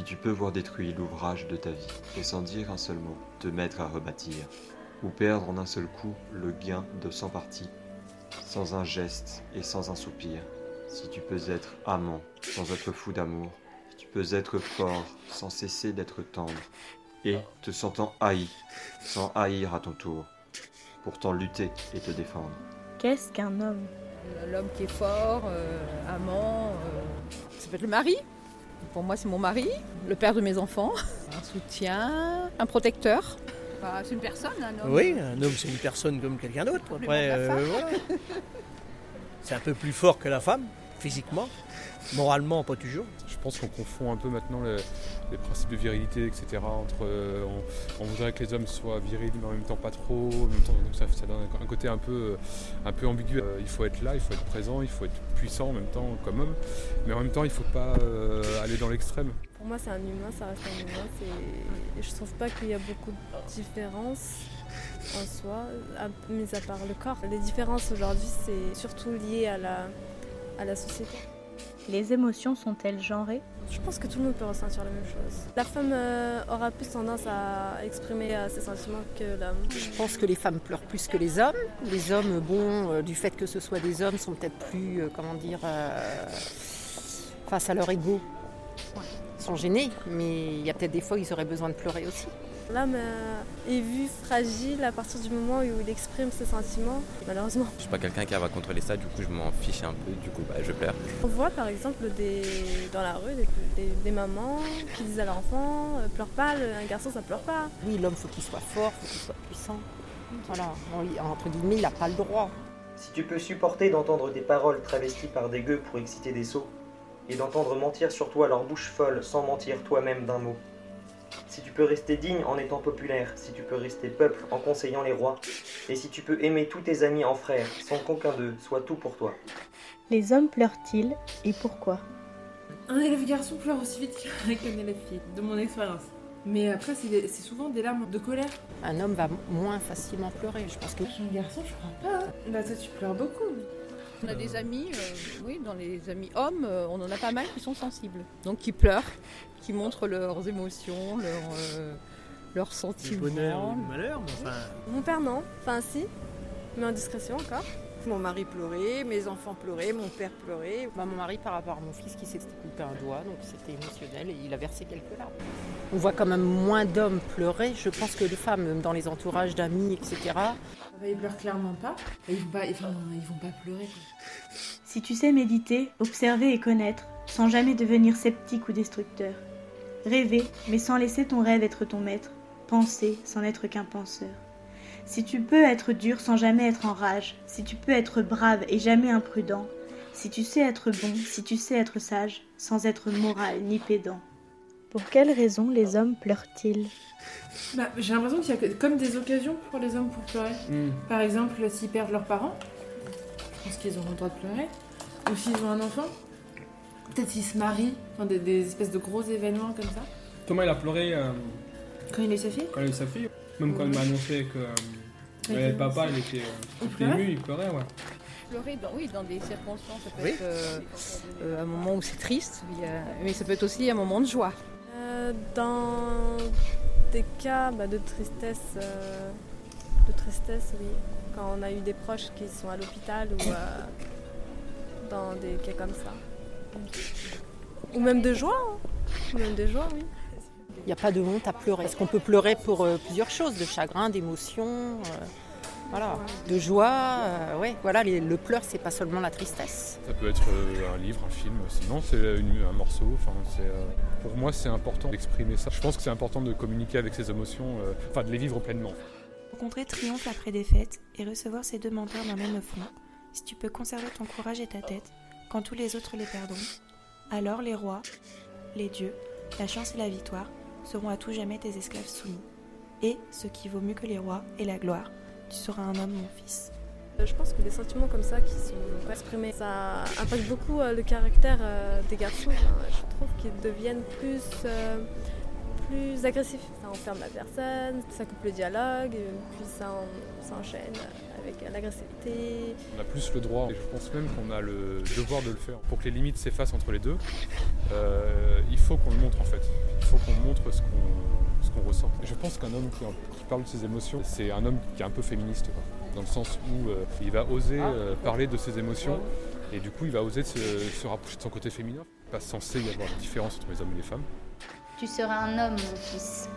Si tu peux voir détruit l'ouvrage de ta vie, et sans dire un seul mot, te mettre à rebâtir, ou perdre en un seul coup le gain de cent parties, sans un geste et sans un soupir, si tu peux être amant sans être fou d'amour, si tu peux être fort sans cesser d'être tendre, et te sentant haï sans haïr à ton tour, pourtant lutter et te défendre. Qu'est-ce qu'un homme? L'homme qui est fort, euh, amant, euh, ça peut être le mari. Pour moi, c'est mon mari, le père de mes enfants, un soutien, un protecteur. Bah, c'est une personne, un homme. Oui, un homme, c'est une personne comme quelqu'un d'autre. Après, euh, voilà. c'est un peu plus fort que la femme, physiquement. Moralement, pas toujours. Je pense qu'on confond un peu maintenant le- les principes de virilité, etc. Entre, euh, on, voudrait que les hommes soient virils, mais en même temps pas trop. En même temps, ça, donne un, côté un peu, euh, un peu ambigu. Euh, il faut être là, il faut être présent, il faut être puissant en même temps comme homme, mais en même temps, il faut pas aller dans l'extrême. Pour moi, c'est un humain, ça reste un humain. et Je trouve pas qu'il y a beaucoup de différences en soi, mis à part le corps. Les différences aujourd'hui, c'est surtout lié à la, à la société. Les émotions sont-elles genrées? Je pense que tout le monde peut ressentir la même chose. La femme euh, aura plus tendance à exprimer euh, ses sentiments que l'homme. Je pense que les femmes pleurent plus que les hommes. Les hommes, bon, euh, du fait que ce soit des hommes, sont peut-être plus, euh, comment dire, euh, face à leur ego. Ils sont gênés, mais il y a peut-être des fois où ils auraient besoin de pleurer aussi. L'homme euh, est vu fragile à partir du moment où il exprime ses sentiments, malheureusement. Je suis pas quelqu'un qui va contrôler ça, du coup je m'en fiche un peu, du coup bah, je pleure. On voit par exemple des, dans la rue des, des- des mamans qui disent à leur enfant euh, pleure pas, le- un garçon ça pleure pas. Oui, l'homme, faut qu'il soit fort, faut qu'il soit puissant. Voilà, On entre guillemets, il n'a pas le droit. Si tu peux supporter d'entendre des paroles travesties par des gueux pour exciter des sots, et d'entendre mentir sur toi leur bouche folle sans mentir toi-même d'un mot. Si tu peux rester digne en étant populaire, si tu peux rester peuple en conseillant les rois, et si tu peux aimer tous tes amis en frères sans qu'aucun d'eux soit tout pour toi. Les hommes pleurent-ils et pourquoi? Un élève garçon pleure aussi vite qu'un élève fille, de mon expérience. Mais après, c'est souvent des larmes de colère. Un homme va moins facilement pleurer. Je pense que Un garçon, je crois pas. Bah, toi, tu pleures beaucoup. On a des amis, euh, oui, dans les amis hommes, euh, on en a pas mal qui sont sensibles. Donc qui pleurent, qui montrent leurs émotions, leurs, euh, sentiments. bonheur ou malheur, mais enfin. Mon père non, enfin si, mais en discrétion encore. Mon mari pleurait, mes enfants pleuraient, mon père pleurait. Bah, mon mari par rapport à mon fils qui s'est coupé un doigt, donc c'était émotionnel et il a versé quelques larmes. On voit quand même moins d'hommes pleurer. Je pense que les femmes, même dans les entourages d'amis, etc., Bah, ils pleurent clairement pas. Ils vont pas, enfin, ils vont pas pleurer. Si tu sais méditer, observer et connaître, sans jamais devenir sceptique ou destructeur. Rêver, mais sans laisser ton rêve être ton maître. Penser, sans n'être qu'un penseur. Si tu peux être dur sans jamais être en rage, si tu peux être brave et jamais imprudent, si tu sais être bon, si tu sais être sage, sans être moral ni pédant. Pour quelles raisons les hommes pleurent-ils? Bah, J'ai l'impression qu'il y a que- comme des occasions pour les hommes pour pleurer. Par exemple, s'ils perdent leurs parents, je pense qu'ils auront le droit de pleurer. Ou s'ils ont un enfant, peut-être s'ils se marient, enfin, des, des espèces de gros événements comme ça. Thomas il a pleuré euh, Quand il est sa fille? quand il a eu sa fille, même quand il m'a annoncé que euh, il avait le papa, il était, euh, ému, il pleurait, ouais. Pleurer, dans, oui, dans des circonstances, ça peut Oui. être euh, euh, un moment où c'est triste, a- mais ça peut être aussi un moment de joie. Euh, dans des cas bah, de tristesse, euh, de tristesse, oui, quand on a eu des proches qui sont à l'hôpital ou euh, dans des cas comme ça. Ou même de joie, hein. Même de joie, oui. il n'y a pas de honte à pleurer. Parce qu'on peut pleurer pour plusieurs choses, de chagrin, d'émotion, voilà, de joie. euh, ouais, voilà, les- le pleur, c'est pas seulement la tristesse. Ça peut être euh, un livre, un film, sinon c'est un morceau. Enfin, euh, pour moi, c'est important d'exprimer ça. Je pense que c'est important de communiquer avec ses émotions, euh, enfin de les vivre pleinement. Rencontrer triomphe après défaite et recevoir ces deux menteurs d'un même front, si tu peux conserver ton courage et ta tête, quand tous les autres les perdront, alors les rois, les dieux, la chance et la victoire seront à tout jamais tes esclaves soumis. Et, ce qui vaut mieux que les rois et la gloire, tu seras un homme, mon fils. Euh, Je pense que des sentiments comme ça qui sont pas exprimés, ça impacte beaucoup euh, le caractère euh, des garçons. Je trouve qu'ils deviennent plus, plus agressif. Ça enferme la personne, ça coupe le dialogue, puis ça, ça enchaîne avec l'agressivité. On a plus le droit, et je pense même qu'on a le devoir de le faire. Pour que les limites s'effacent entre les deux, euh, il faut qu'on le montre en fait. Il faut qu'on montre ce qu'on ce qu'on ressent. Et je pense qu'un homme qui, qui, parle de ses émotions, c'est un homme qui est un peu féministe, quoi. dans le sens où euh, il va oser euh, parler de ses émotions et du coup il va oser se, se rapprocher de son côté féminin. Pas censé y avoir de différence entre les hommes et les femmes. Tu seras un homme, mon fils.